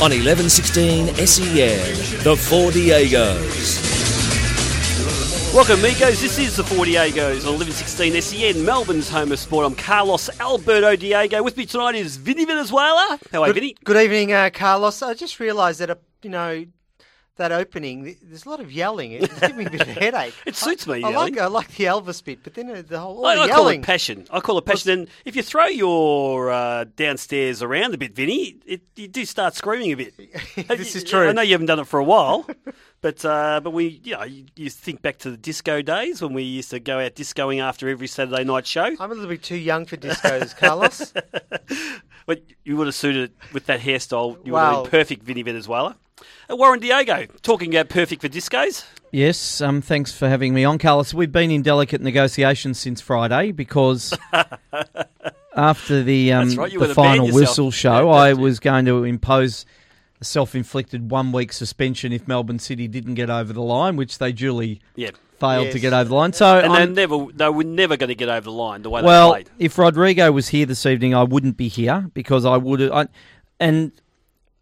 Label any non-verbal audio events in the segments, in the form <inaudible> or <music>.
on 1116 SEN, the Four Diegos. Welcome, amigos. This is the Four Diegos on 1116 SEN, Melbourne's home of sport. I'm Carlos Alberto Diego. With me tonight is Vinny Venezuela. How are you, Vinny? Good evening, uh, Carlos. I just realised that, uh, you know, that opening, there's a lot of yelling. It's giving me a bit of a <laughs> headache. It suits I, me, I like, yelling. I like the Elvis bit, but then uh, the whole I, the I call it passion. I call it passion. And if you throw your uh, downstairs around a bit, Vinny, it, you do start screaming a bit. <laughs> This is true. I know you haven't done it for a while, <laughs> but uh, but we, you know, you, you think back to the disco days when we used to go out discoing after every Saturday night show. I'm a little bit too young for discos, Carlos. But you would have suited it with that hairstyle. You would Wow. have been perfect, Vinny Venezuela. Uh, Warren Diego, talking about perfect for discos. Yes, um, thanks for having me on, Carlos. We've been in delicate negotiations since Friday because <laughs> after the um, right, the were to ban final whistle show, Yeah, I was going to impose a self-inflicted one-week suspension if Melbourne City didn't get over the line, which they duly Yeah. failed to get over the line. So And I'm- they're never, they were never going to get over the line the way well, they played. if Rodrigo was here this evening, I wouldn't be here because I would. I, and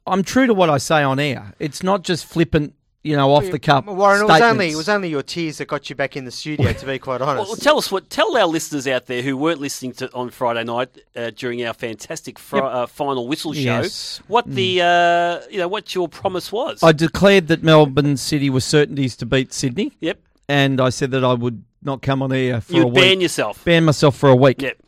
I'm true to what I say on air. It's not just flippant, you know, off the cup. Warren, it was only it was only your tears that got you back in the studio. to be <laughs> quite honest, Well, tell us what. Tell our listeners out there who weren't listening to on Friday night uh, during our fantastic fr- Yep. uh, final whistle show. Yes. Mm. What the uh, you know what your promise was. I declared that Melbourne City were certainties to beat Sydney, yep. and I said that I would not come on air for You a would ban yourself. ban myself for a week. Yep.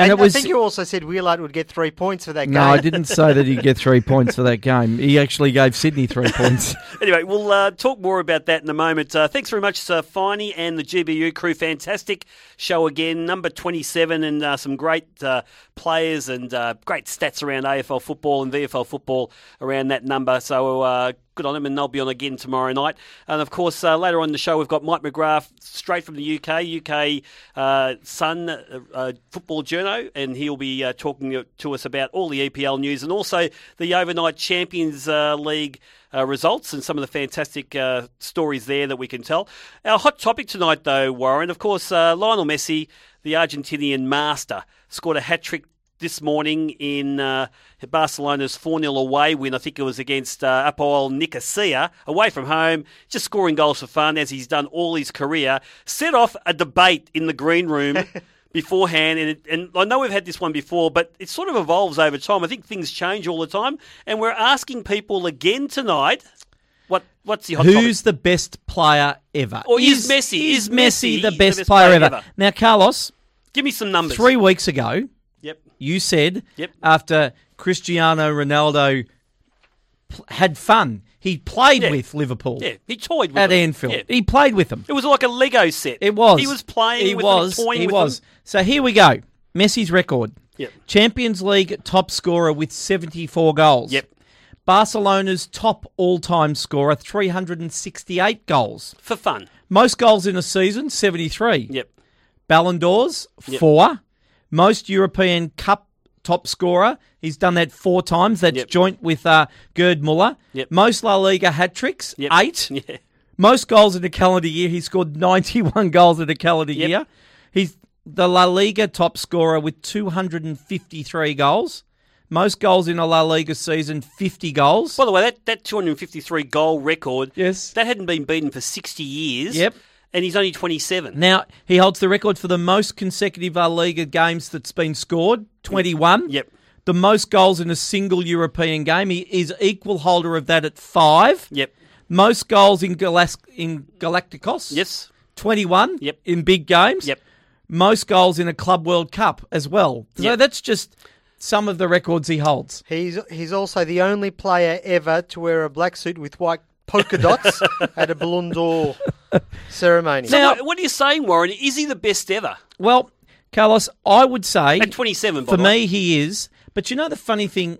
And, and it was I think you also said Wheelart would get three points for that game. no, I didn't say that he'd get three points for that game. He actually gave Sydney three points. <laughs> Anyway, we'll uh, talk more about that in a moment. Uh, thanks very much, uh, Finey and the GBU crew. Fantastic show again, number 27, and uh, some great uh, players and uh, great stats around AFL football and VFL football around that number. So uh, good on them, and they'll be on again tomorrow night. And of course, uh, later on the show, we've got Mike McGrath straight from the UK, UK uh, Sun uh, uh, football journo, and he'll be uh, talking to- to us about all the EPL news and also the overnight Champions uh, League uh, results and some of the fantastic uh, stories there that we can tell. Our hot topic tonight, though, Warren, of course, uh, Lionel Messi, the Argentinian master, scored a hat trick this morning in uh, Barcelona's 4 0 away win. I think it was against uh, Apoel Nicosia, away from home, just scoring goals for fun as he's done all his career. Set off a debate in the green room. <laughs> Beforehand, and, it, and I know we've had this one before, but it sort of evolves over time. I think things change all the time, and we're asking people again tonight, what what's the hot topic? Who's the best player ever? Or is Messi- Is is Messi, Messi the best, player, ever? Now, Carlos, Give me some numbers. three weeks ago, Yep. you said Yep. after Cristiano Ronaldo pl- had fun, he played Yeah. with Liverpool Yeah, he toyed with at them. Anfield. Yeah. He played with them. It was like a Lego set. It was. He was playing. He with was. Them, he with was. Them. So here we go. Messi's record. Yep. Champions League top scorer with 74 goals. Yep. Barcelona's top all-time scorer, 368 goals. For fun. Most goals in a season, 73. Yep. Ballon d'Ors, Yep. four. Most European Cup top scorer. He's done that four times. That's Yep. joint with uh, Gerd Muller. Yep. Most La Liga hat tricks, Yep. eight. <laughs> Yeah. Most goals in a calendar year. He scored 91 <laughs> goals in a calendar year. He's the La Liga top scorer with 253 goals. Most goals in a La Liga season, 50 goals. By the way, that, that 253 goal record, Yes. that hadn't been beaten for 60 years. Yep. And he's only 27. Now, he holds the record for the most consecutive La Liga games that's been scored, 21. Yep. The most goals in a single European game. He is equal holder of that at five. Yep. Most goals in, Galas- in Galacticos. Yes. 21 Yep. in big games. Yep. Most goals in a Club World Cup as well. So Yep. that's just some of the records he holds. He's he's also the only player ever to wear a black suit with white polka dots <laughs> at a Ballon d'Or <laughs> ceremony. So Now- what, what are you saying, Warren? Is he the best ever? Well, Carlos, I would say At 27, by for way. me he is. But you know the funny thing,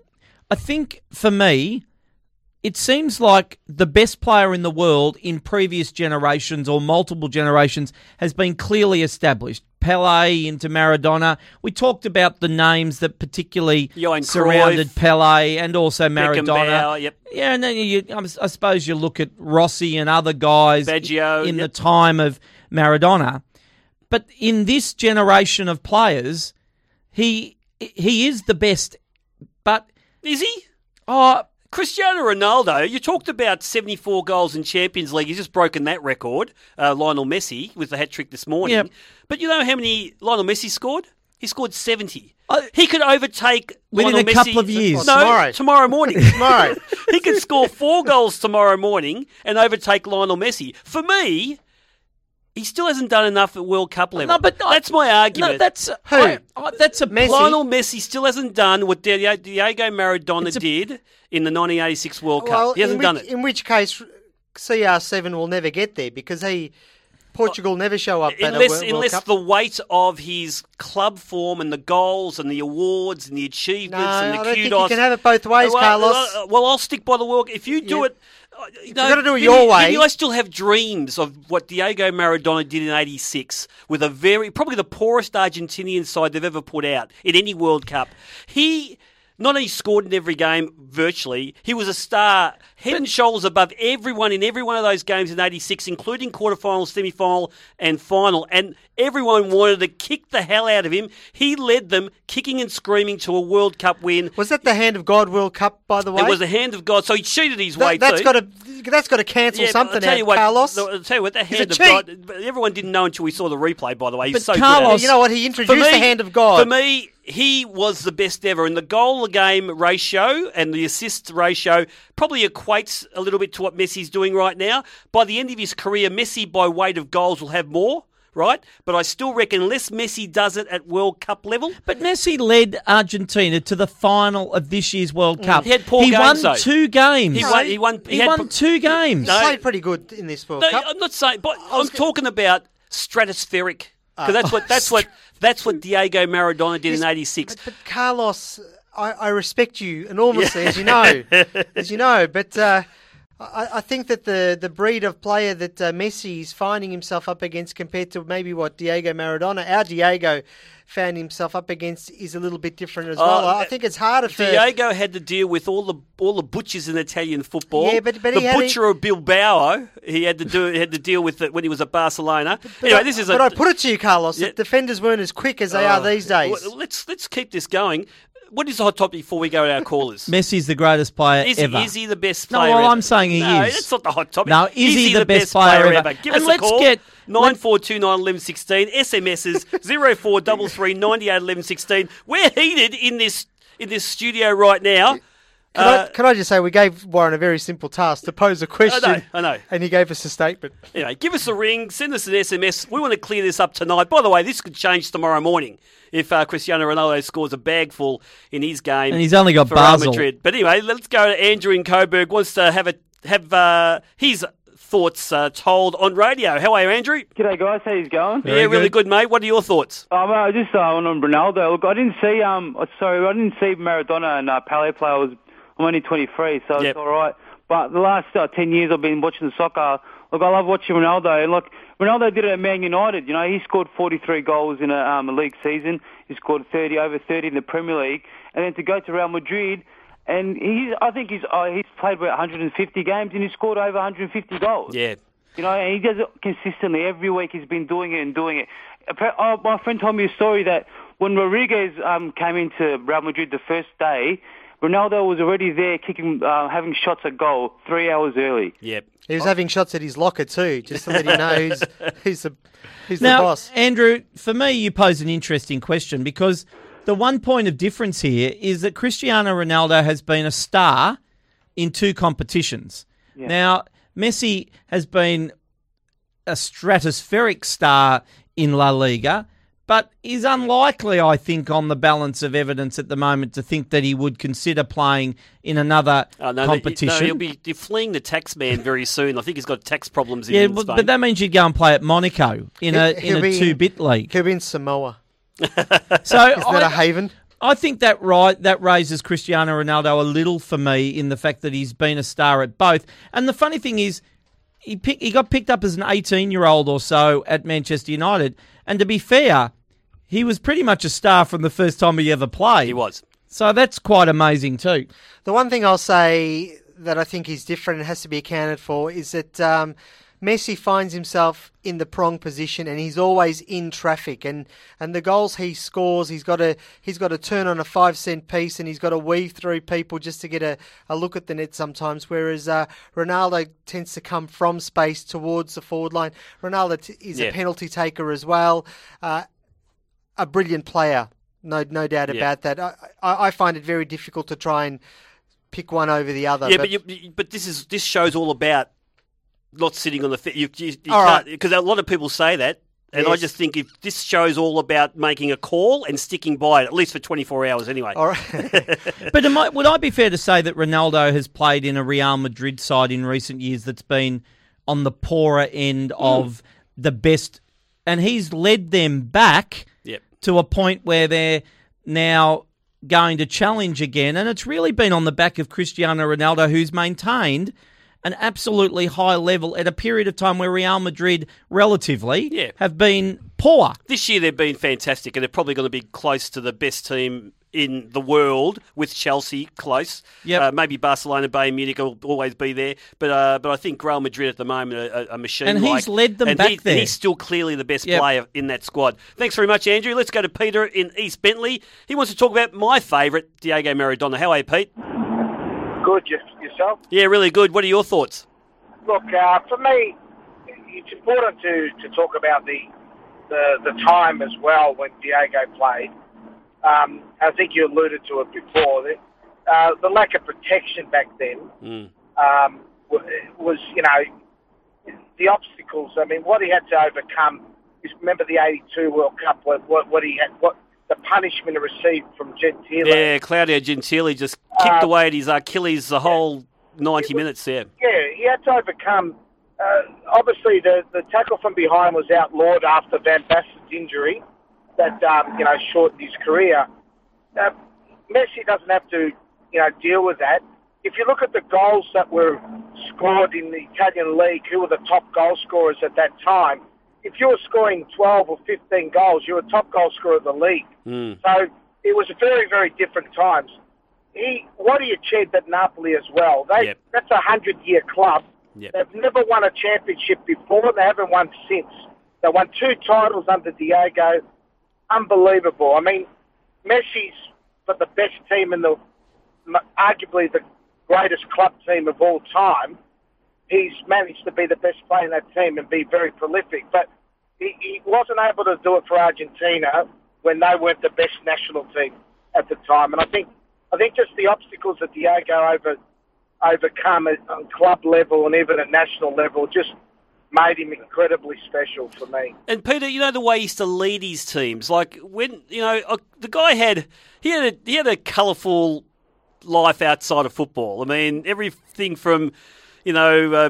I think for me, it seems like the best player in the world in previous generations or multiple generations has been clearly established. Pele into Maradona. We talked about the names that particularly Johan surrounded Cruyff. Pele and also Maradona. Beckenbauer, yep. Yeah, and then you, I I suppose you look at Rossi and other guys Baggio, in yep. the time of Maradona. But in this generation of players, he he is the best. But Is he? oh, Cristiano Ronaldo, you talked about 74 goals in Champions League. He's just broken that record. Uh, Lionel Messi with the hat trick this morning. Yep. But you know how many Lionel Messi scored? He scored 70. Uh, he could overtake Within Lionel a couple of years. No, Tomorrow. tomorrow morning. <laughs> <laughs> Tomorrow. he could score four goals tomorrow morning and overtake Lionel Messi. For me, he still hasn't done enough at World Cup level. No, but that's my argument. No, that's Who? I- I- that's a Messi? Lionel Messi still hasn't done what Di- Diego Maradona a- did in the 1986 World Cup. He hasn't in done it. In which case, CR7 will never get there because he Portugal never show up Unless, unless the weight of his club form and the goals and the awards and the achievements No, and the I don't think you can have it both ways, well, Carlos. well, I'll stick by the World. If you do Yeah. it, you know, gotta do it your way. Vinny, I still have dreams of what Diego Maradona did in '86 with a very probably the poorest Argentinian side they've ever put out in any World Cup. He. Not only scored in every game virtually, he was a star, head and shoulders above everyone in every one of those games in '86, including quarterfinal, semi-final, and final. And everyone wanted to kick the hell out of him. He led them, kicking and screaming, to a World Cup win. was that the Hand of God World Cup, by the way? It was the hand of God, so he cheated his way that, has too. got to that's got to cancel Yeah, something out, you what, Carlos. the- I'll tell you what, He's hand of cheat. God. Everyone didn't know until we saw the replay. By the way, he's But so Carlos- good. you know what? He introduced For the me- Hand of God. For me, he was the best ever, and the goal a game ratio and the assist ratio probably equates a little bit to what Messi's doing right now. By the end of his career, Messi by weight of goals will have more. Right, but I still reckon unless Messi does it at World Cup level, But Messi led Argentina to the final of this year's World Cup. Mm. He had poor he games, won though. two games. he won. He won. He had won po- two games. No, played pretty good in this World No, Cup. I'm not saying, but I'm talking about stratospheric because that's what that's what that's what Diego Maradona did in '86. But, but Carlos, I, I respect you enormously, as you know, <laughs> as you know. But uh, I, I think that the, the breed of player that uh, Messi is finding himself up against, compared to maybe what Diego Maradona, our Diego, found himself up against, is a little bit different as well. I I think it's harder for. Diego had to deal with all the all the butchers in Italian football. Yeah, but- but the he had butcher of Bilbao, he had to do he had to deal with it when he was at Barcelona. But anyway, I, this is but a I put it to you, Carlos, Yeah. that defenders weren't as quick as they are these days. Well, let's let's keep this going. What is the hot topic before we go to our callers? <laughs> Messi's the greatest player Is, ever. he, is he the best No, player? well, ever? I'm saying he no, is. that's not the hot topic. No, is he the best player ever? Give And us let's a call. get- nine four two nine eleven sixteen. SMSs <laughs> zero four double three ninety eight eleven sixteen. We're heated in this in this studio right now. Can, Uh, I, can I just say, we gave Warren a very simple task to pose a question. I know. And he gave us a statement. Anyway, give us a ring, send us an SMS. We want to clear this up tonight. By the way, this could change tomorrow morning if uh, Cristiano Ronaldo scores a bag full in his game. And he's only got for Real Basel. Madrid. But anyway, let's go to Andrew in Coburg. Wants to have a have uh, his thoughts uh, told on radio. How are you, Andrew? G'day guys, how you going? yeah, really good, mate. What are your thoughts? Um, I just uh, on on Ronaldo. Look, I didn't see um, sorry, I didn't see Maradona and uh, Pele play. I was I'm only 23, so Yep. it's all right. But the last uh, 10 years I've been watching the soccer. Look, I love watching Ronaldo, and look, Ronaldo did it at Man United. You know, he scored 43 goals in a, um, a league season. He scored 30 over 30 in the Premier League, and then to go to Real Madrid. And he's, I think he's uh, he's played about 150 games and he scored over 150 goals. Yeah. You know, and he does it consistently. Every week he's been doing it and doing it. Oh, my friend told me a story that when Rodriguez um, came into Real Madrid the first day, Ronaldo was already there kicking, uh, having shots at goal three hours early. Yep. He was having shots at his locker too, just to let him know who's, who's <laughs> the who's the Now, boss. Andrew, for me, you pose an interesting question because the one point of difference here is that Cristiano Ronaldo has been a star in two competitions. Now, Messi has been a stratospheric star in La Liga, but is unlikely, I think, on the balance of evidence at the moment to think that he would consider playing in another Oh, no, competition. No, he'll be he'll fleeing the tax man very soon. I think he's got tax problems in yeah, in but, Spain. but that means you'd go and play at Monaco in a He'll in a two bit league. He'll be in Samoa. <laughs> So Is that I, a haven? I think that right that raises Cristiano Ronaldo a little for me in the fact that he's been a star at both. And the funny thing is, he pick, he got picked up as an 18 year old or so at Manchester United, and to be fair, he was pretty much a star from the first time he ever played. he was. So that's quite amazing too. The one thing I'll say that I think is different and has to be accounted for is that um, Messi finds himself in the prong position and he's always in traffic and, and the goals he scores he's got to he's got to turn on a five cent piece and he's got to weave through people just to get a, a look at the net sometimes whereas uh, Ronaldo tends to come from space towards the forward line Ronaldo t- is Yeah. a penalty taker as well uh, a brilliant player no no doubt Yeah. about that I, I, I find it very difficult to try and pick one over the other Yeah, but, you, but this is this show's all about not sitting on the fit. You, you, you All right. because a lot of people say that, and I just think if this show's all about making a call and sticking by it, at least for twenty four hours anyway. all right <laughs> But am I, would I be fair to say that Ronaldo has played in a Real Madrid side in recent years that's been on the poorer end hmm. of the best, and he's led them back Yep. To a point where they're now going to challenge again, and it's really been on the back of Cristiano Ronaldo, who's maintained an absolutely high level at a period of time where Real Madrid, relatively, Yeah. have been poor. This year they've been fantastic, and they're probably going to be close to the best team in the world with Chelsea close. Yep. Uh, maybe Barcelona, Bayern Munich will always be there, but uh, but I think Real Madrid at the moment are a, a machine. And he's led them and back he, there. He's still clearly the best Yep. player in that squad. Thanks very much, Andrew. Let's go to Peter in East Bentleigh. He wants to talk about my favourite, Diego Maradona. How are you, Pete? Good, yourself? Yeah, really good. What are your thoughts? Look, uh, for me, it's important to, to talk about the, the the time as well when Diego played. Um, I think you alluded to it before. The, uh, the lack of protection back then Mm. um, was, you know, the obstacles. I mean, what he had to overcome. Is remember the '82 World Cup? What, what, what he had, what the punishment he received from Gentile. Yeah, Claudio Gentile just kicked Uh, away at his Achilles the whole 90 minutes there. Yeah, he had to overcome. Uh, obviously, the, the tackle from behind was outlawed after Van Basten's injury that um, you know shortened his career. Uh, Messi doesn't have to you know deal with that. If you look at the goals that were scored in the Italian league, who were the top goal scorers at that time? If you were scoring 12 or 15 goals, you were top goal scorer of the league. Mm. So it was very, very different times. He, what he achieved at Napoli as well. They, Yep. That's a hundred-year club. Yep. They've never won a championship before. They haven't won since. They won two titles under Diego. Unbelievable. I mean, Messi's got the best team in the, arguably the greatest club team of all time. He's managed to be the best player in that team and be very prolific. But he, he wasn't able to do it for Argentina when they weren't the best national team at the time. And I think I think just the obstacles that Diego over overcome at, on club level and even at national level just made him incredibly special for me. And Peter, you know the way he used to lead his teams. Like when you know uh, the guy had he had a, he had a colourful life outside of football. I mean everything from you know uh,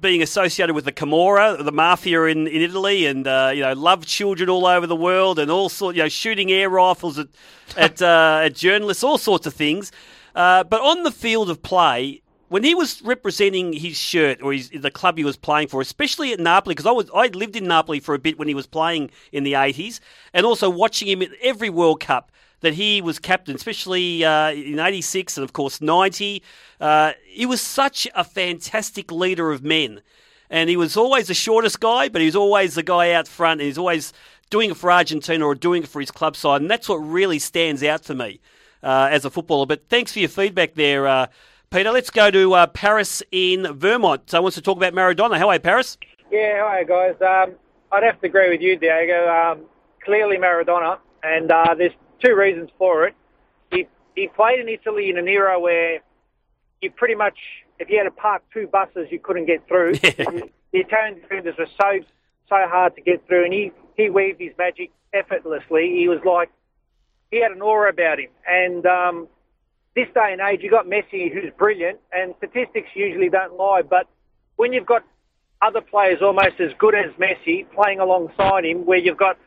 being associated with the Camorra, the mafia in, in Italy, and uh, you know loved children all over the world, and all sort you know shooting air rifles at at, uh, at journalists, all sorts of things. Uh, but on the field of play, when he was representing his shirt or his, the club he was playing for, especially at Napoli, because I was I lived in Napoli for a bit when he was playing in the eighties, and also watching him at every World Cup that he was captain, especially uh, in '86 and of course '90. Uh, he was such a fantastic leader of men, and he was always the shortest guy, but he was always the guy out front, and he's always doing it for Argentina or doing it for his club side, and that's what really stands out for me uh, as a footballer. But thanks for your feedback there, uh, Peter. Let's go to uh, Paris in Vermont. So wants to talk about Maradona. How are you, Paris? Yeah, hi guys. Um, I'd have to agree with you, Diego. Um, clearly Maradona, and uh, there's two reasons for it. He he played in Italy in an era where you pretty much, if you had to park two buses, you couldn't get through. <laughs> the Italian defenders were so so hard to get through, and he he weaved his magic effortlessly. He was like he had an aura about him, and um, this day and age, you've got Messi, who's brilliant, and statistics usually don't lie, but when you've got other players almost as good as Messi playing alongside him, where you've got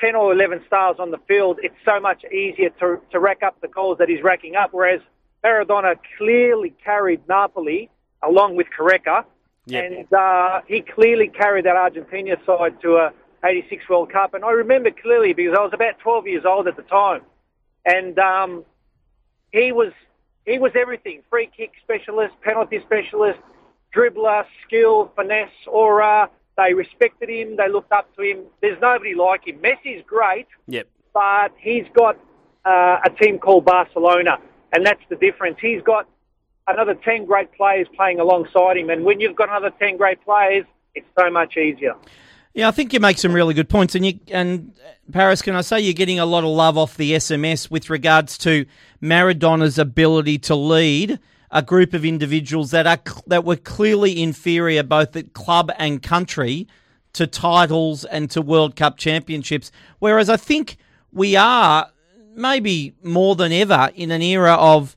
10 or 11 stars on the field, it's so much easier to, to rack up the goals that he's racking up. Whereas Maradona clearly carried Napoli along with Careca, Yep. and uh, he clearly carried that Argentina side to a 86 World Cup. And I remember clearly because I was about 12 years old at the time, and um, he was he was everything: free kick specialist, penalty specialist, dribbler, skill, finesse, aura. They respected him. They looked up to him. There's nobody like him. Messi's great, Yep. but he's got uh, a team called Barcelona, and that's the difference. He's got another 10 great players playing alongside him, and when you've got another 10 great players, it's so much easier. Yeah, I think you make some really good points, and you and uh, Paris, can I say you're getting a lot of love off the SMS with regards to Maradona's ability to lead a group of individuals that are that were clearly inferior both at club and country to titles and to World Cup championships. Whereas I think we are maybe more than ever in an era of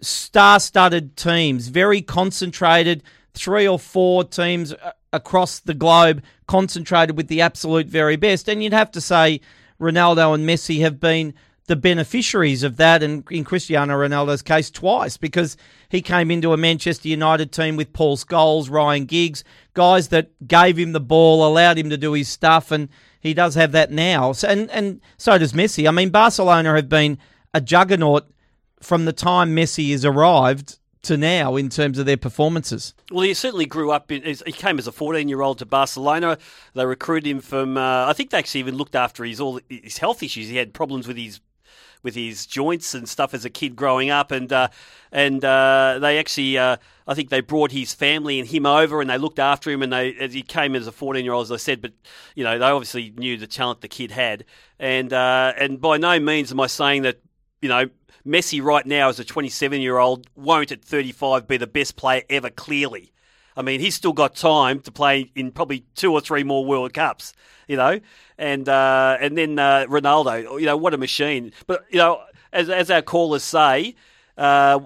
star-studded teams, very concentrated, three or four teams uh, across the globe concentrated with the absolute very best. And you'd have to say Ronaldo and Messi have been the beneficiaries of that, and in Cristiano Ronaldo's case, twice, because he came into a Manchester United team with Paul Scholes, Ryan Giggs, guys that gave him the ball, allowed him to do his stuff, and he does have that now. So, and, and so does Messi. I mean, Barcelona have been a juggernaut from the time Messi has arrived to now in terms of their performances. Well, he certainly grew up. In, he came as a 14-year-old to Barcelona. They recruited him from. Uh, I think they actually even looked after his all his health issues. He had problems with his with his joints and stuff as a kid growing up, and uh, and uh, they actually, uh, I think they brought his family and him over, and they looked after him, and they he came as a fourteen year old, as I said, but you know they obviously knew the talent the kid had, and uh, and by no means am I saying that you know. Messi right now as a 27 year old won't at 35 be the best player ever clearly. I mean, he's still got time to play in probably two or three more World Cups, you know, and uh, and then uh, Ronaldo, you know, what a machine. But you know, as as our callers say, uh,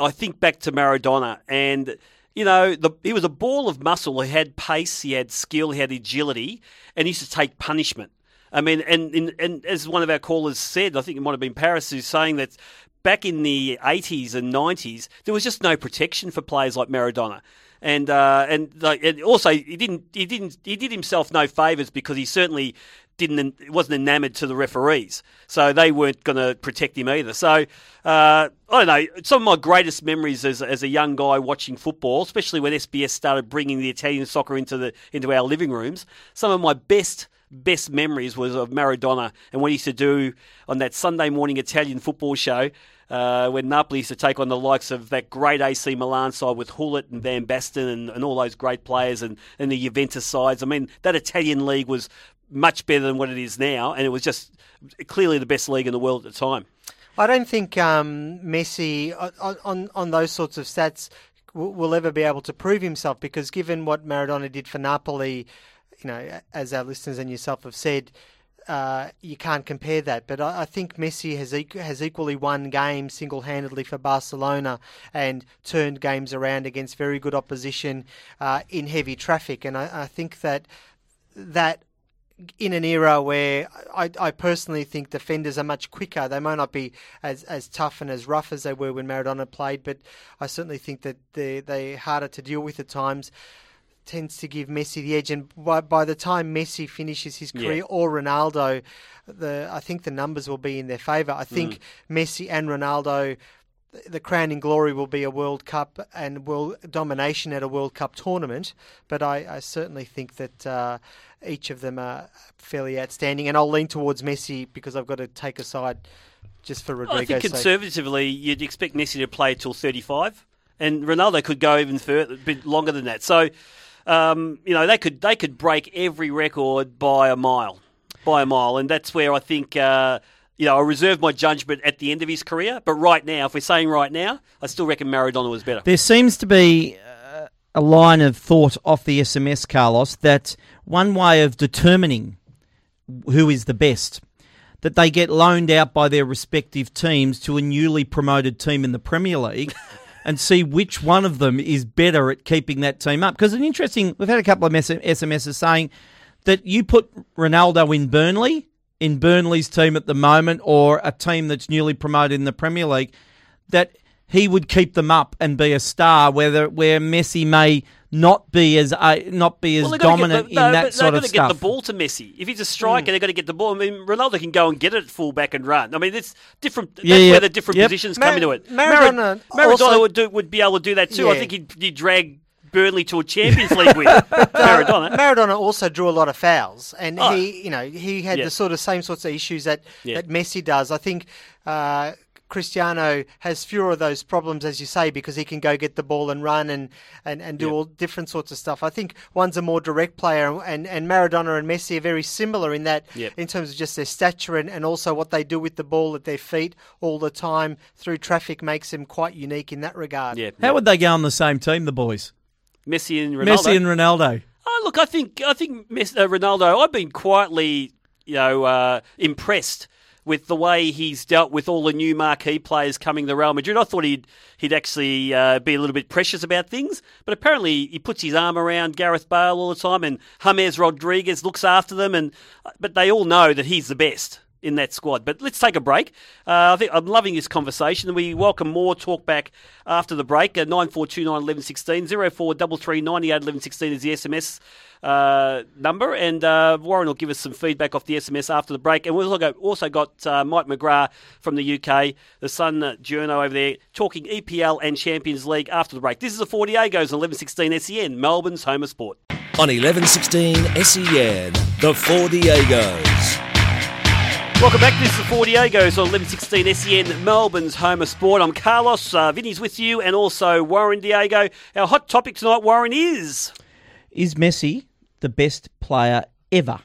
I think back to Maradona, and you know, the, he was a ball of muscle. He had pace, he had skill, he had agility, and he used to take punishment. I mean, and, and and as one of our callers said, I think it might have been Paris who's saying that back in the 80s and 90s, there was just no protection for players like Maradona. And uh, and, like, and also he didn't he didn't he did himself no favors because he certainly didn't wasn't enamoured to the referees, so they weren't going to protect him either. So uh, I don't know. Some of my greatest memories as, as a young guy watching football, especially when SBS started bringing the Italian soccer into the into our living rooms. Some of my best best memories was of Maradona and what he used to do on that Sunday morning Italian football show uh, when Napoli used to take on the likes of that great AC Milan side with Gullit and Van Basten and, and all those great players and, and the Juventus sides. I mean, that Italian league was much better than what it is now, and it was just clearly the best league in the world at the time. I don't think um, Messi on, on on those sorts of stats will ever be able to prove himself because given what Maradona did for Napoli, you know, as our listeners and yourself have said, uh, you can't compare that. But I, I think Messi has equ- has equally won games single handedly for Barcelona and turned games around against very good opposition uh, in heavy traffic. And I, I think that that in an era where I, I, personally think defenders are much quicker. They might not be as, as tough and as rough as they were when Maradona played, but I certainly think that they they're harder to deal with at times tends to give Messi the edge. And by, by the time Messi finishes his career Yeah. or Ronaldo, the I think the numbers will be in their favour. I think Messi and Ronaldo. The crowning glory will be a World Cup and world domination at a World Cup tournament, but I, I certainly think that uh, each of them are fairly outstanding. And I'll lean towards Messi because I've got to take a side just for Rodrigo. I think Rodrigo's sake. conservatively, you'd expect Messi to play till 35, and Ronaldo could go even further, a bit longer than that. So, um, you know, they could they could break every record by a mile, by a mile, and that's where I think. Uh, you know, I reserve my judgment at the end of his career, but right now, if we're saying right now, I still reckon Maradona was better. There seems to be uh, a line of thought off the SMS, Carlos, that one way of determining who is the best, that they get loaned out by their respective teams to a newly promoted team in the Premier League. And see which one of them is better at keeping that team up. Because an interesting, we've had a couple of SMSs saying that you put Ronaldo in Burnley, in Burnley's team at the moment, or a team that's newly promoted in the Premier League, that he would keep them up and be a star. Whether where Messi may not be as uh, not be as Well, they've gotta get dominant the- no, in that but sort they've of got to get the ball to Messi. If he's a striker, they've got to get the ball. I mean, Ronaldo can go and get it at fullback and run. I mean, it's different. That's Yeah, yeah. where the different Yep. positions Mar- come into it. Maradona Maradona also- would do would be able to do that too. I think he'd, he'd drag Burnley to a Champions League win. <laughs> Maradona. Maradona also drew a lot of fouls, and Oh. he, you know, he had Yeah. the sort of same sorts of issues that Yeah. that Messi does. I think. Uh, Cristiano has fewer of those problems, as you say, because he can go get the ball and run and, and, and do Yeah. all different sorts of stuff. I think one's a more direct player, and, and Maradona and Messi are very similar in that, Yep. in terms of just their stature and, and also what they do with the ball at their feet all the time through traffic makes them quite unique in that regard. Yeah. How would they go on the same team, the boys? Messi and Ronaldo. Messi and Ronaldo. Oh, look, I think I think Messi, uh, Ronaldo. I've been quietly, you know, uh, impressed with the way he's dealt with all the new marquee players coming to Real Madrid. I thought he'd he'd actually uh, be a little bit precious about things, but apparently he puts his arm around Gareth Bale all the time, and James Rodriguez looks after them, and but they all know that he's the best in that squad. But let's take a break. Uh, I think I'm loving this conversation. We welcome more talk back after the break. Uh, Nine four two nine eleven sixteen zero four double three ninety eight eleven sixteen is the SMS uh, number, and uh, Warren will give us some feedback off the SMS after the break. And we've also got, uh, Mike McGrath from the UK, the Sun Journo over there, talking EPL and Champions League after the break. This is the Four Diegos on 1116 SEN, Melbourne's home of sport. On 1116 SEN, the Four Diegos. Welcome back. This is the Four Diegos on 1116 SEN, Melbourne's home of sport. I'm Carlos. Uh, Vinny's with you, and also Warren Diego. Our hot topic tonight, Warren, is Is Messi the best player ever?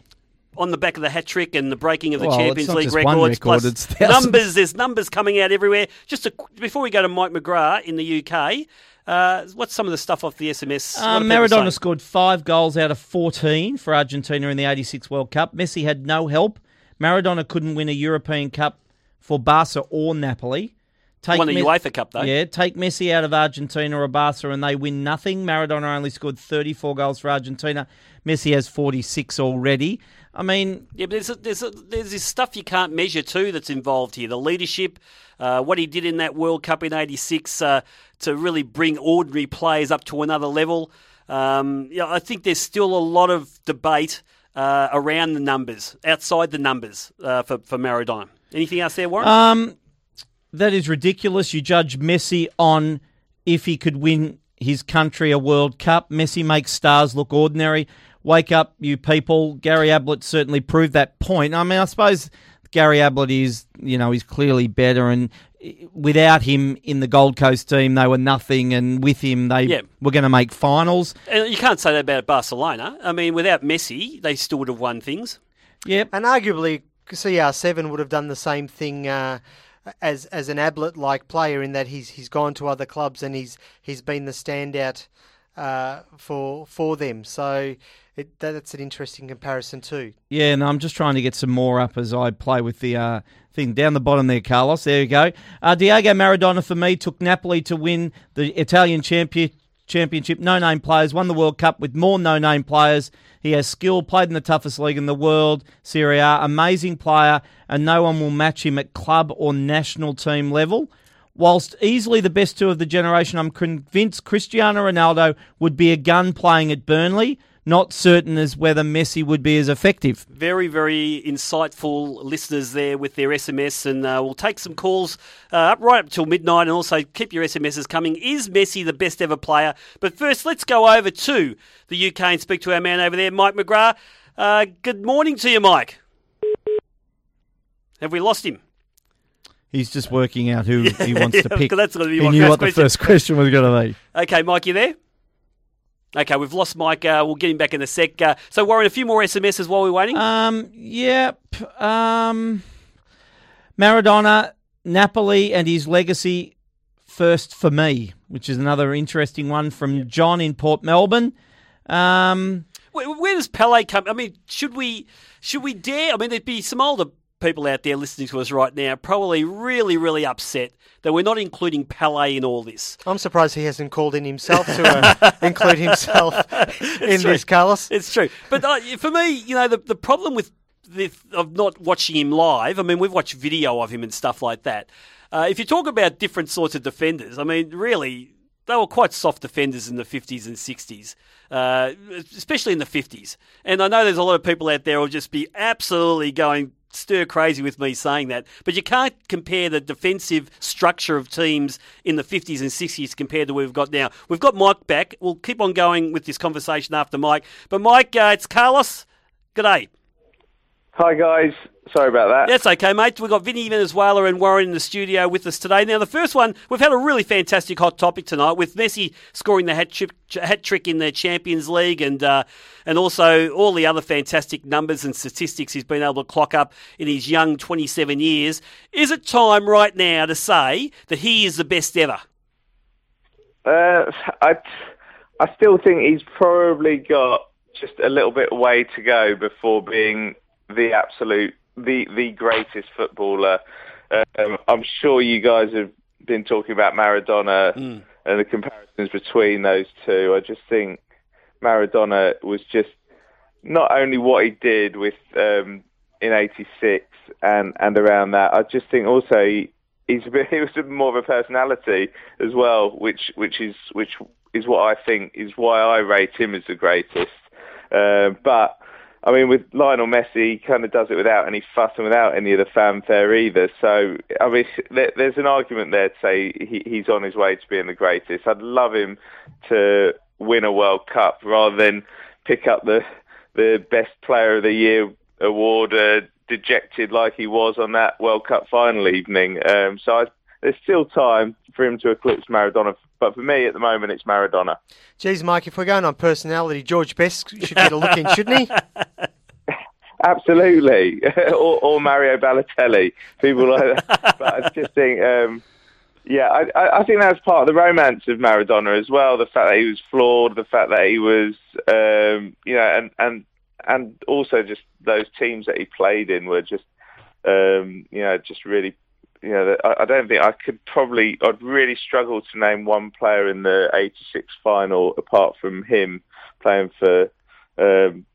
on the back of the hat trick and the breaking of the Well, Champions League records. record, plus numbers. There's numbers coming out everywhere. Just a, before we go to Mike McGrath in the UK, uh, what's some of the stuff off the SMS? What are people saying? Maradona scored five goals out of 14 for Argentina in the 86 World Cup. Messi had no help. Maradona couldn't win a European Cup for Barca or Napoli. Take Won the Me- UEFA Cup though. Yeah, take Messi out of Argentina or Barca and they win nothing. Maradona only scored 34 goals for Argentina. Messi has 46 already. I mean, Yeah, but there's a, there's a, there's this stuff you can't measure too that's involved here. The leadership, uh, what he did in that World Cup in '86 uh, to really bring ordinary players up to another level. Um, yeah, I think there's still a lot of debate uh, around the numbers, outside the numbers uh, for for Maradona. Anything else there, Warren? Um, that is ridiculous. You judge Messi on if he could win his country a World Cup. Messi makes stars look ordinary. Wake up, you people. Gary Ablett certainly proved that point. I mean, I suppose Gary Ablett is, you know, he's clearly better, and without him in the Gold Coast team, they were nothing, and with him, they Yeah. were going to make finals. and you can't say that about Barcelona. I mean, without Messi, they still would have won things. Yep. And arguably, CR7 would have done the same thing uh, as as an Ablett like player in that he's he's gone to other clubs and he's he's been the standout uh, for for them. So it, that's an interesting comparison too. Yeah, and I'm just trying to get some more up as I play with the uh, thing down the bottom there, Carlos. There you go. Uh, Diego Maradona for me took Napoli to win the Italian champion. Championship, no name players, won the World Cup with more no name players. He has skill, played in the toughest league in the world, Serie A, amazing player, and no one will match him at club or national team level. Whilst easily the best two of the generation, I'm convinced Cristiano Ronaldo would be a gun playing at Burnley. Not certain as whether Messi would be as effective. Very, very insightful listeners there with their SMS, and uh, we'll take some calls uh, up right up till midnight, and also keep your SMSs coming. Is Messi the best ever player? But first, let's go over to the UK and speak to our man over there, Mike McGrath. Uh, good morning to you, Mike. Have we lost him? He's just working out who he wants to <laughs> pick. that's gonna be he knew what the question. first question was going to be. Okay, Mike, you there? Okay, we've lost Mike. Uh, we'll get him back in a sec. Uh, so, Warren, a few more SMSs while we're waiting. Um, yep. Um, Maradona, Napoli, and his legacy first for me, which is another interesting one from John in Port Melbourne. Um, Where, where does Pele come? I mean, should we should we dare? I mean, there'd be some older people out there listening to us right now, probably really, really upset that we're not including Pele in all this. I'm surprised he hasn't called in himself to uh, <laughs> include himself <laughs> in true. this, Carlos. It's true, but uh, for me, you know, the the problem with this, of not watching him live. I mean, we've watched video of him and stuff like that. Uh, if you talk about different sorts of defenders, I mean, really, they were quite soft defenders in the 50s and 60s, uh, especially in the 50s. And I know there's a lot of people out there who'll just be absolutely going stir crazy with me saying that, but you can't compare the defensive structure of teams in the 50s and 60s compared to what we've got now. We've got Mike back. We'll keep on going with this conversation after Mike. But Mike, uh, it's Carlos. G'day. Hi guys, sorry about that. That's okay, mate. We've got Vinny Venezuela and Warren in the studio with us today. Now, the first one, we've had a really fantastic hot topic tonight with Messi scoring the hat trick, hat trick in the Champions League and uh, and also all the other fantastic numbers and statistics he's been able to clock up in his young 27 years. Is it time right now to say that he is the best ever? Uh, I, I still think he's probably got just a little bit way to go before being the absolute the the greatest footballer. Um, I'm sure you guys have been talking about Maradona Mm. and the comparisons between those two. I just think Maradona was just not only what he did with um, in '86 and and around that. I just think also he, he's a bit, <laughs> he was a bit more of a personality as well, which which is which is what I think is why I rate him as the greatest. Uh, but I mean, with Lionel Messi, he kind of does it without any fuss and without any of the fanfare either. So, I mean, <laughs> there, there's an argument there to say he, he's on his way to being the greatest. I'd love him to win a World Cup rather than pick up the the best player of the year award, uh, dejected like he was on that World Cup final evening. Um, so I, there's still time for him to eclipse Maradona. But for me, at the moment, it's Maradona. Jeez, Mike, if we're going on personality, George Best should get a look in, shouldn't he? <laughs> Absolutely, <laughs> or, or Mario Balotelli, people like that. <laughs> But I just think, um, yeah, I, I I think that's part of the romance of Maradona as well. The fact that he was flawed, the fact that he was, um, you know, and and and also just those teams that he played in were just, um, you know, just really. You know, I, I don't think I could probably. I'd really struggle to name one player in the '86 final apart from him playing for um,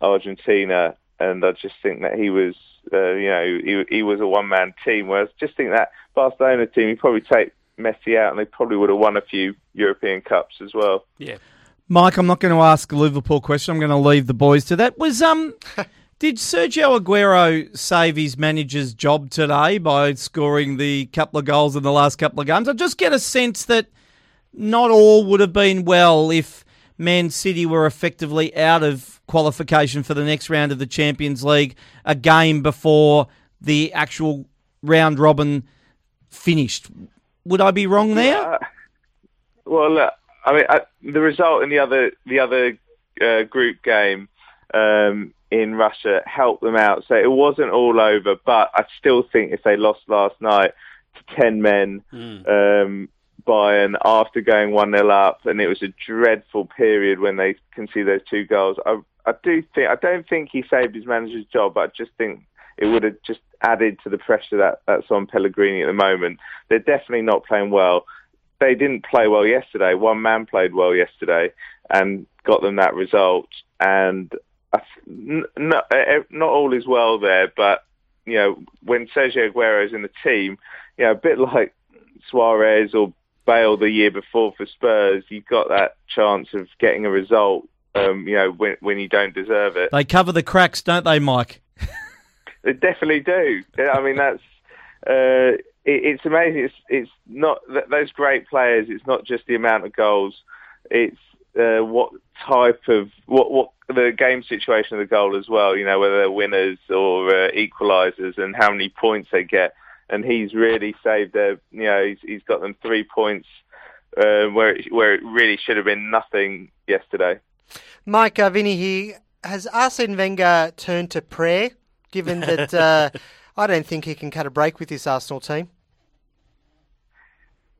Argentina and I just think that he was, uh, you know, he, he was a one-man team. Whereas just think that Barcelona team, you probably take Messi out, and they probably would have won a few European Cups as well. Yeah. Mike, I'm not going to ask a Liverpool question. I'm going to leave the boys to that. Was um, <laughs> did Sergio Aguero save his manager's job today by scoring the couple of goals in the last couple of games? I just get a sense that not all would have been well if Man City were effectively out of qualification for the next round of the Champions League a game before the actual round robin finished. Would I be wrong there? Uh, well, look, I mean, I, the result in the other the other uh, group game um, in Russia helped them out, so it wasn't all over. But I still think if they lost last night to ten men. Um, Bayern after going one 0 up, and it was a dreadful period when they conceded those two goals. I, I do think I don't think he saved his manager's job, but I just think it would have just added to the pressure that that's on Pellegrini at the moment. They're definitely not playing well. They didn't play well yesterday. One man played well yesterday and got them that result. And not, eh, not all is well there, but you know when Sergio Aguero is in the team, you know a bit <laughs> like Suarez or Bale the year before for Spurs, you've got that chance of getting a result. Um, you know when when you don't deserve it. They cover the cracks, don't they, Mike? They definitely do. I mean, that's uh, it, it's amazing. It's it's not those great players. It's not just the amount of goals. It's uh, what type of what what the game situation of the goal as well. You know, whether they're winners or uh, equalisers, and how many points they get. And he's really saved their. You know, he's he's got them three points uh, where it, where it really should have been nothing yesterday. Mike uh, Vinny here. Has Arsene Wenger turned to prayer, given that <laughs> uh, I don't think he can cut a break with this Arsenal team?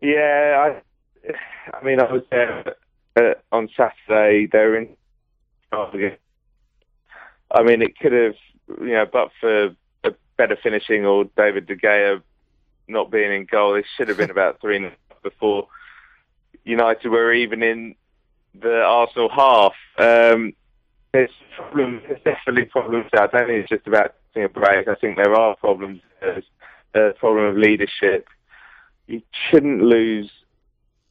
Yeah, I, I mean, I was there uh, on Saturday. They were in. I mean, it could have, you know, but for a better finishing or David De Gea not being in goal, it should have been <laughs> about three and a half before United were even in the Arsenal half. Um, there's problems. There's definitely problems. I don't think it's just about taking a break. I think there are problems. There's a problem of leadership. You shouldn't lose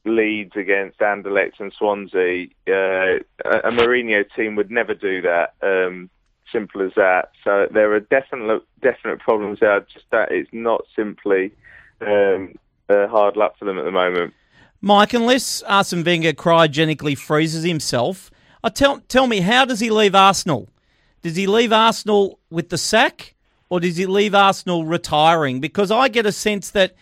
leads against Anderlecht and Swansea. Uh, a Mourinho team would never do that. Um, simple as that. So there are definite definite problems there. Just that it's not simply um, uh, hard luck for them at the moment. Mike, unless Arsene Wenger cryogenically freezes himself, I tell tell me how does he leave Arsenal? Does he leave Arsenal with the sack, or does he leave Arsenal retiring? Because I get a sense that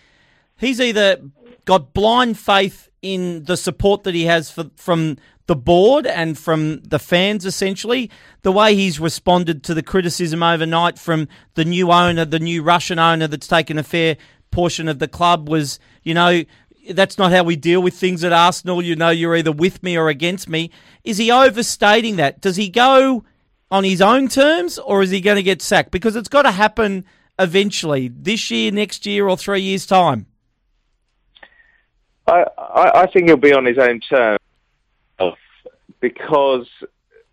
he's either got blind faith in the support that he has for, from the board and from the fans, essentially. The way he's responded to the criticism overnight from the new owner, the new Russian owner that's taken a fair portion of the club was, you know, that's not how we deal with things at Arsenal. You know, you're either with me or against me. Is he overstating that? Does he go on his own terms or is he going to get sacked? Because it's got to happen eventually, this year, next year, or three years' time. I, I, think he'll be on his own terms because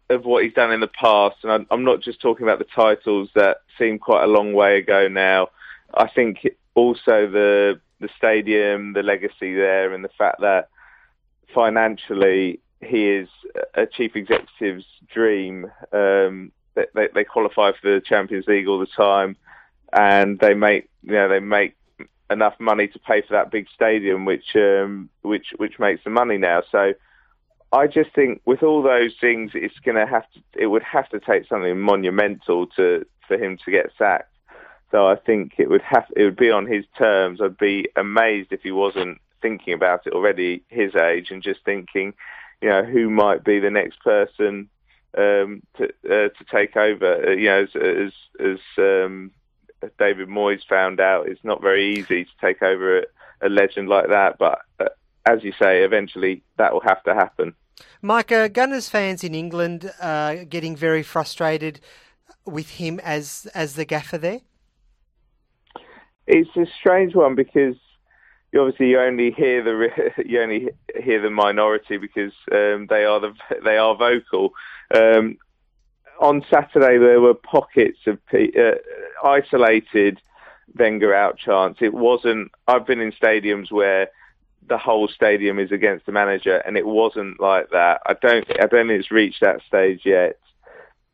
of what he's done in the past, and I'm, I'm not just talking about the titles that seem quite a long way ago now. I think also the the stadium, the legacy there, and the fact that financially he is a chief executive's dream. Um, they, they qualify for the Champions League all the time, and they make you know they make enough money to pay for that big stadium, which um, which which makes the money now. So I just think with all those things, it's going to have to it would have to take something monumental to for him to get sacked. So I think it would have it would be on his terms. I'd be amazed if he wasn't thinking about it already, his age, and just thinking, you know, who might be the next person um, to uh, to take over. Uh, you know, as as, as um, David Moyes found out, it's not very easy to take over a, a legend like that. But uh, as you say, eventually that will have to happen. Mike, uh, Gunners fans in England are getting very frustrated with him as as the gaffer there. It's a strange one because you obviously you only hear the <laughs> you only hear the minority because um, they are the they are vocal. Um, on Saturday there were pockets of uh, isolated Wenger out chants. It wasn't. I've been in stadiums where the whole stadium is against the manager, and it wasn't like that. I don't. I don't think it's reached that stage yet.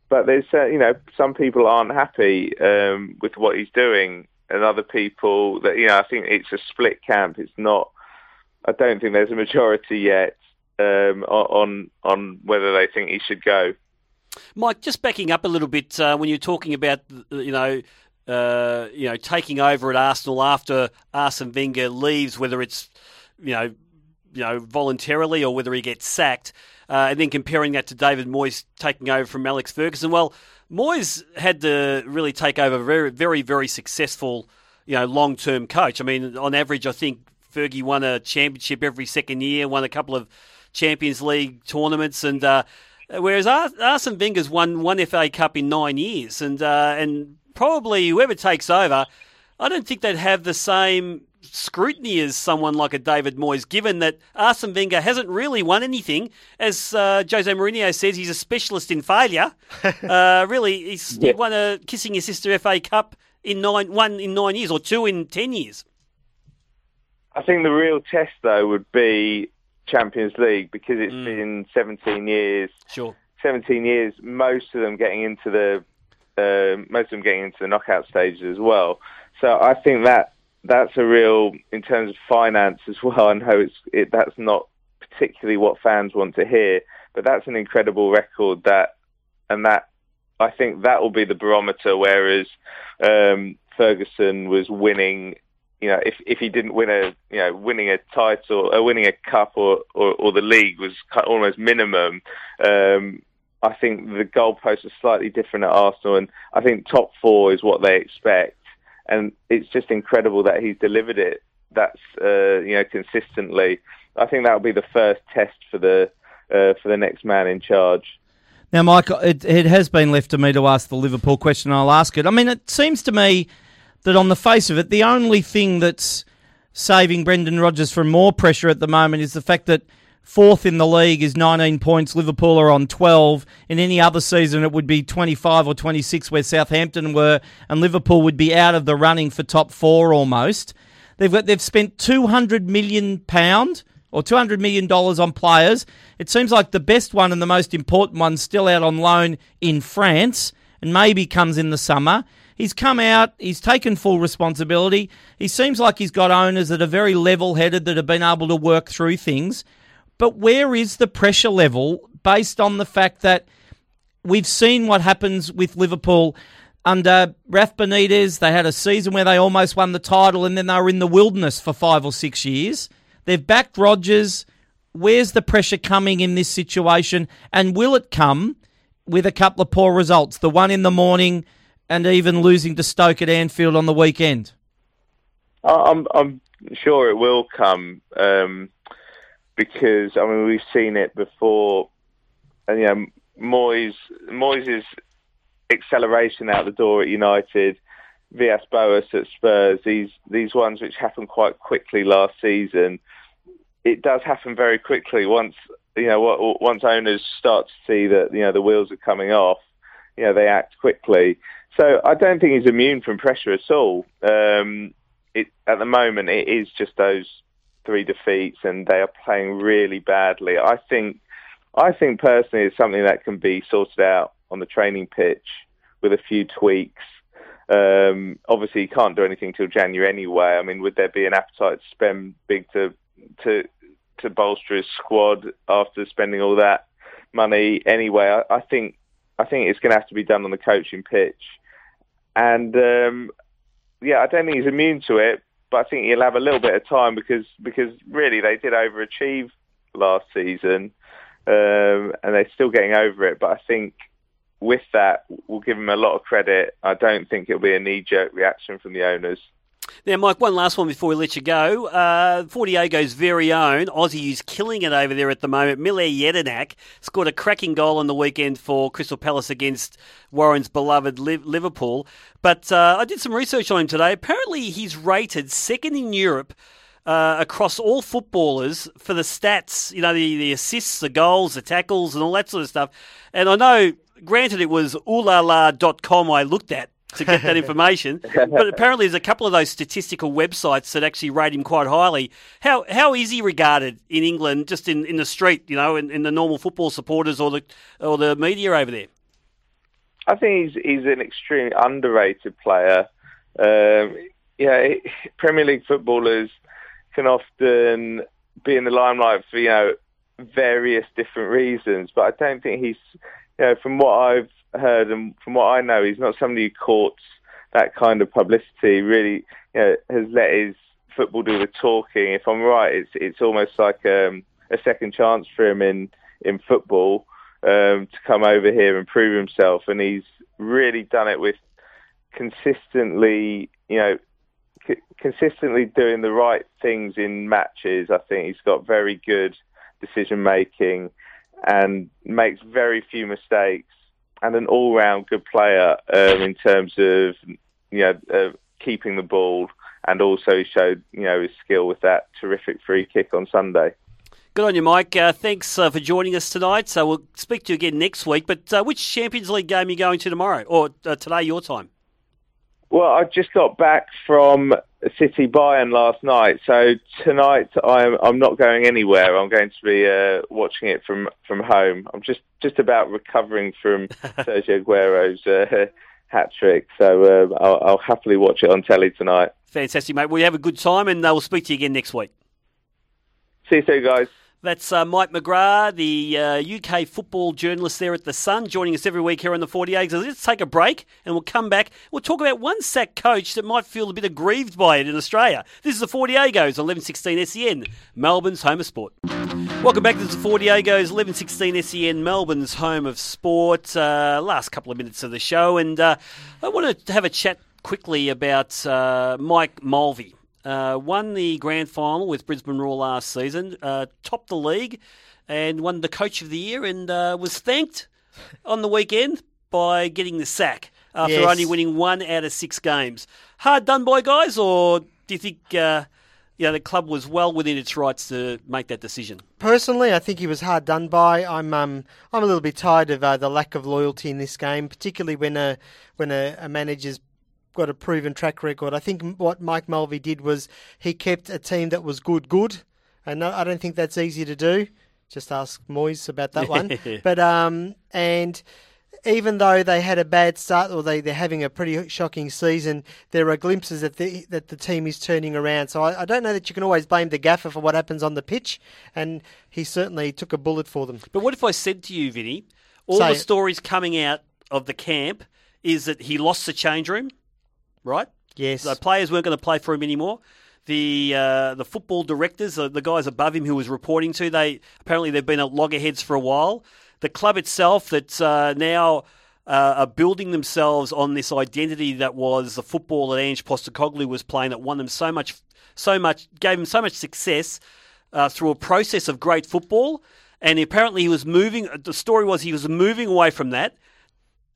But there's, uh, you know, some people aren't happy um, with what he's doing, and other people that, you know, I think it's a split camp. It's not. I don't think there's a majority yet um, on on whether they think he should go. Mike, just backing up a little bit uh, when you're talking about you know uh, you know taking over at Arsenal after Arsene Wenger leaves, whether it's you know you know voluntarily or whether he gets sacked, uh, and then comparing that to David Moyes taking over from Alex Ferguson. Well, Moyes had to really take over a very very very successful you know long term coach. I mean, on average, I think Fergie won a championship every second year, won a couple of Champions League tournaments, and uh, Whereas Arsene Wenger's won one FA Cup in nine years, and uh, and probably whoever takes over, I don't think they'd have the same scrutiny as someone like a David Moyes, given that Arsene Wenger hasn't really won anything. As uh, Jose Mourinho says, he's a specialist in failure. <laughs> uh, really, he's yeah. won a kissing your sister FA Cup in nine, one in nine years, or two in ten years. I think the real test, though, would be Champions League because it's mm. been 17 years. Sure. 17 years, most of them getting into the uh, most of them getting into the knockout stages as well. So I think that that's a real in terms of finance as well. <laughs> I know it's it, that's not particularly what fans want to hear, but that's an incredible record that and that I think that will be the barometer. Whereas um, Ferguson was winning you know, if if he didn't win a, you know, winning a title, or uh, winning a cup, or, or, or the league was almost minimum. Um, I think the goalposts are slightly different at Arsenal, and I think top four is what they expect, and it's just incredible that he's delivered it. That's uh, you know consistently. I think that will be the first test for the uh, for the next man in charge. Now, Michael, it, it has been left to me to ask the Liverpool question. I'll ask it. I mean, it seems to me that on the face of it, the only thing that's saving Brendan Rodgers from more pressure at the moment is the fact that fourth in the league is 19 points. Liverpool are on 12. In any other season, it would be 25 or 26 where Southampton were, and Liverpool would be out of the running for top four almost. They've got, they've spent 200 million pound or 200 million dollars on players. It seems like the best one and the most important one still out on loan in France and maybe comes in the summer. He's come out, he's taken full responsibility. He seems like he's got owners that are very level headed that have been able to work through things. But where is the pressure level based on the fact that we've seen what happens with Liverpool under Raf Benitez? They had a season where they almost won the title and then they were in the wilderness for five or six years. They've backed Rodgers. Where's the pressure coming in this situation? And will it come with a couple of poor results? The one in the morning and even losing to Stoke at Anfield on the weekend? I'm I'm sure it will come um, because I mean we've seen it before, and you know Moyes Moyes' acceleration out the door at United, Villas Boas at Spurs, these these ones which happened quite quickly last season. It does happen very quickly once you know once owners start to see that you know the wheels are coming off. You know they act quickly. So I don't think he's immune from pressure at all. Um, it, at the moment, it is just those three defeats, and they are playing really badly. I think, I think personally, it's something that can be sorted out on the training pitch with a few tweaks. Um, obviously, he can't do anything till January anyway. I mean, would there be an appetite to spend big to to to bolster his squad after spending all that money anyway? I, I think I think it's going to have to be done on the coaching pitch. And um, yeah, I don't think he's immune to it, but I think he'll have a little bit of time because because really they did overachieve last season, um, and they're still getting over it. But I think with that, we'll give him a lot of credit. I don't think it'll be a knee jerk reaction from the owners. Now, Mike, one last one before we let you go. Uh, Diego's very own Aussie who's killing it over there at the moment, Mile Jedinak, scored a cracking goal on the weekend for Crystal Palace against Warren's beloved Liverpool. But uh, I did some research on him today. Apparently, he's rated second in Europe uh, across all footballers for the stats, you know, the, the assists, the goals, the tackles, and all that sort of stuff. And I know, granted, it was oolala.com I looked at to get that <laughs> information. but apparently, there's a couple of those statistical websites that actually rate him quite highly. How how is he regarded in England, just in, in the street, you know, in, in the normal football supporters or the or the media over there? I think he's he's an extremely underrated player. Um, yeah, <laughs> Premier League footballers can often be in the limelight for you know various different reasons, but I don't think he's you know from what I've heard and from what I know, he's not somebody who courts that kind of publicity. Really, you know, has let his football do the talking. If I'm right, it's it's almost like um, a second chance for him in in football um, to come over here and prove himself, and he's really done it with consistently, you know, consistently doing the right things in matches. I think he's got very good decision making and makes very few mistakes and an all-round good player um, in terms of you know uh, keeping the ball, and also showed you know his skill with that terrific free kick on Sunday. Good on you, Mike. Uh, thanks uh, for joining us tonight. So we'll speak to you again next week. But uh, which Champions League game are you going to tomorrow, or uh, today, your time? Well, I just got back from City Bayern last night, so tonight I'm I'm not going anywhere. I'm going to be uh, watching it from, from home. I'm just, just about recovering from <laughs> Sergio Aguero's uh, hat trick, so uh, I'll, I'll, happily watch it on telly tonight. Fantastic, mate. Well, you have a good time, and uh, we'll speak to you again next week. See you soon, guys. That's uh, Mike McGrath, the uh, UK football journalist there at The Sun, joining us every week here on the 48. So let's take a break and we'll come back. We'll talk about one sack coach that might feel a bit aggrieved by it in Australia. This is the 48 on 1116 SEN, Melbourne's home of sport. Welcome back to the 48 1116 SEN, Melbourne's home of sport. Uh, last couple of minutes of the show, and uh, I want to have a chat quickly about uh, Mike Mulvey. Uh, won the grand final with Brisbane Roar last season, uh, topped the league, and won the Coach of the Year, and uh, was thanked on the weekend by getting the sack after yes. only winning one out of six games. Hard done by guys, or do you think? Uh, you know, the club was well within its rights to make that decision. Personally, I think he was hard done by. I'm um, I'm a little bit tired of uh, the lack of loyalty in this game, particularly when a when a, a manager's got a proven track record. I think what Mike Mulvey did was he kept a team that was good, good, and I don't think that's easy to do. Just ask Moyes about that one. <laughs> but um, and even though they had a bad start or they, they're having a pretty shocking season, there are glimpses that the, that the team is turning around. So I, I don't know that you can always blame the gaffer for what happens on the pitch, and he certainly took a bullet for them. But what if I said to you, Vinny, all Say the it. stories coming out of the camp is that he lost the change room, right? Yes. The players weren't going to play for him anymore. The uh, the football directors, the, the guys above him who was reporting to, they apparently they've been at loggerheads for a while. The club itself that's uh, now uh, are building themselves on this identity that was the football that Ange Postecoglou was playing that won them so much, so much, gave them so much success uh, through a process of great football. And apparently he was moving. The story was he was moving away from that.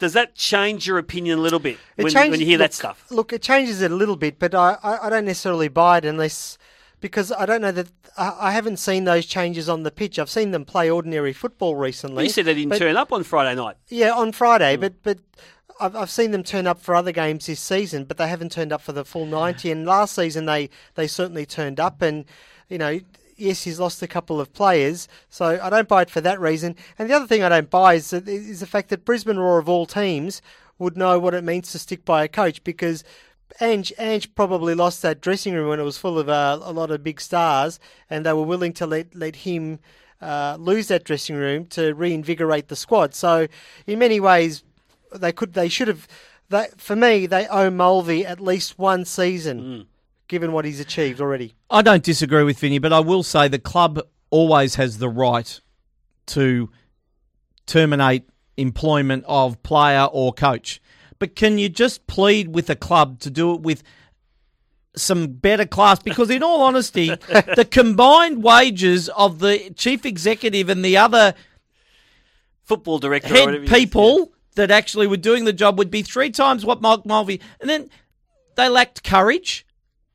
Does that change your opinion a little bit when, changes- when you hear that stuff? Look, it changes it a little bit, but I, I, I don't necessarily buy it unless because I don't know that I, I haven't seen those changes on the pitch. I've seen them play ordinary football recently. You said they didn't but- turn up on Friday night. Yeah, on Friday, Hmm. but but I've, I've seen them turn up for other games this season, but they haven't turned up for the full ninety. And last season they they certainly turned up, and you know. Yes, he's lost a couple of players, so I don't buy it for that reason. And the other thing I don't buy is, that, is the fact that Brisbane Roar of all teams would know what it means to stick by a coach because Ange, Ange probably lost that dressing room when it was full of uh, a lot of big stars, and they were willing to let let him uh, lose that dressing room to reinvigorate the squad. So, in many ways, they could they should have. They, for me, they owe Mulvey at least one season, given what he's achieved already. I don't disagree with Vinny, but I will say the club always has the right to terminate employment of player or coach. But can you just plead with a club to do it with some better class? Because, in all honesty, <laughs> the combined wages of the chief executive and the other Football director, or whatever head it is, people that actually were doing the job would be three times what Mike Mulvey. And then they lacked courage.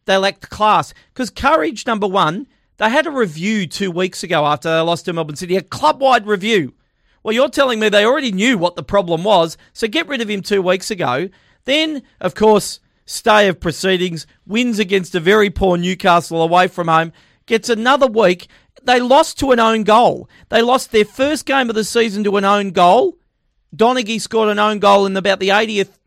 They lacked class. Because courage, number one, they had a review two weeks ago after they lost to Melbourne City, a club wide review. Well, you're telling me they already knew what the problem was, so get rid of him two weeks ago. Then, of course, stay of proceedings, wins against a very poor Newcastle away from home, gets another week. They lost to an own goal. They lost their first game of the season to an own goal. Donachie scored an own goal in about the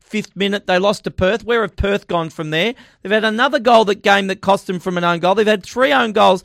85th minute. They lost to Perth. Where have Perth gone from there? They've had another goal that game that cost them from an own goal. They've had three own goals.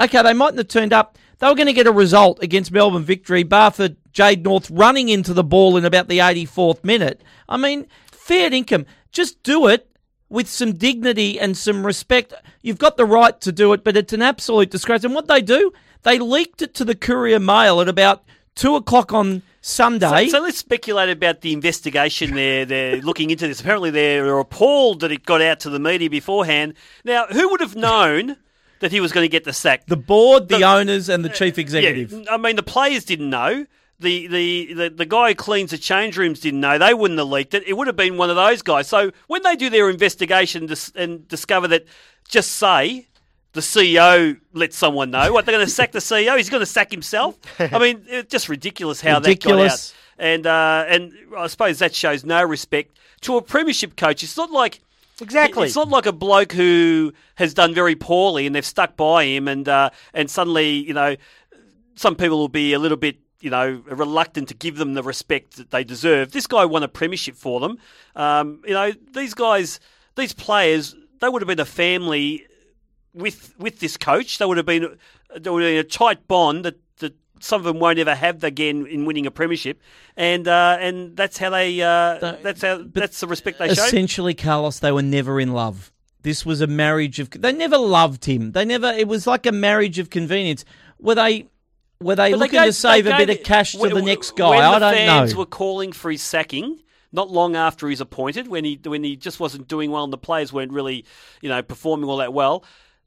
Okay, they mightn't have turned up. They were going to get a result against Melbourne victory. Barford, Jade North running into the ball in about the 84th minute. I mean, fair income. Just do it with some dignity and some respect. You've got the right to do it, but it's an absolute disgrace. And what they do, they leaked it to the Courier Mail at about two o'clock on Sunday. So, so let's speculate about the investigation they're, they're looking into this. Apparently, they're appalled that it got out to the media beforehand. Now, who would have known that he was going to get the sack? the board, the, owners, and the chief executive. Yeah, I mean, the players didn't know. The, the, the, the guy who cleans the change rooms didn't know. They wouldn't have leaked it. It would have been one of those guys. So when they do their investigation and discover that, just say the CEO let someone know, what they're going to sack the CEO? He's going to sack himself. I mean, it's just ridiculous how Ridiculous. that got out. And uh, and I suppose that shows no respect to a premiership coach. It's not like Exactly. it's not like a bloke who has done very poorly and they've stuck by him and uh, and suddenly you know some people will be a little bit you know reluctant to give them the respect that they deserve. This guy won a premiership for them. Um, you know these guys, these players, they would have been a family with with this coach. They would have been there would have been a tight bond that. that some of them won't ever have again in winning a premiership, and uh, and that's how they uh, that's how that's the respect they showed. Essentially, Carlos, they were never in love. This was a marriage of. They never loved him. They never. It was like a marriage of convenience. Were they? Were they But they looking to save a bit of cash to when- the next guy? When I the don't fans know. were calling for his sacking, not long after he's appointed, when he when he just wasn't doing well and the players weren't really, you know, performing all that well,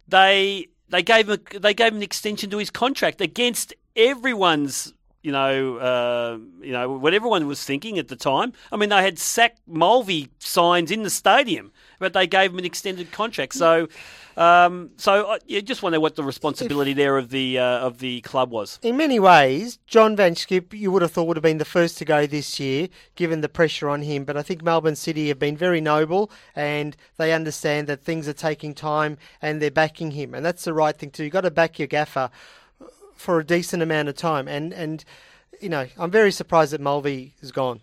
they they gave him a, they gave him an extension to his contract against everyone's. You know, uh, you know what everyone was thinking at the time. I mean, they had sack Mulvey signs in the stadium, but they gave him an extended contract. So, um, so I just wonder what the responsibility there of the uh, of the club was. in many ways, John van 't Schip, you would have thought would have been the first to go this year, given the pressure on him. But I think Melbourne City have been very noble, and they understand that things are taking time, and they're backing him, and that's the right thing to do. You've got to back your gaffer for a decent amount of time, and and you know, I'm very surprised that Mulvey is gone.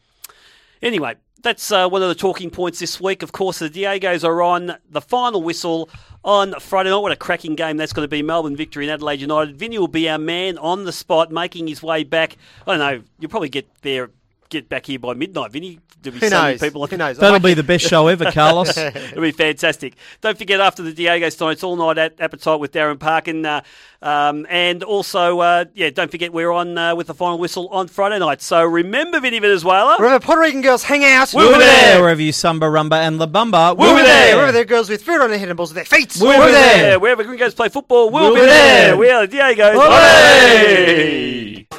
Anyway, that's uh, one of the talking points this week. Of course, the Diegos are on the final whistle on Friday night. What a cracking game that's going to be. Melbourne victory in Adelaide United. Vinny will be our man on the spot, making his way back. I don't know. You'll probably get there, get back here by midnight, Vinny. There'll be Who so many knows? people. Who knows? That'll be the best show ever, Carlos. <laughs> It'll be fantastic. Don't forget after the Diegos tonight, it's all night at Appetite with Darren Parkin. Uh, um, and also, uh, yeah, don't forget we're on uh, with the final whistle on Friday night. So remember, Vinny Venezuela. Wherever Puerto Rican girls hang out, We'll We'll be be there. there wherever you samba, rumba, and la bamba. We'll be there. Wherever there are girls with food on their head and balls with their feet. We'll We'll be be there. there. Wherever Gringos play football, we'll, We'll be be there. there. We are the Diegos. Olé! Olé!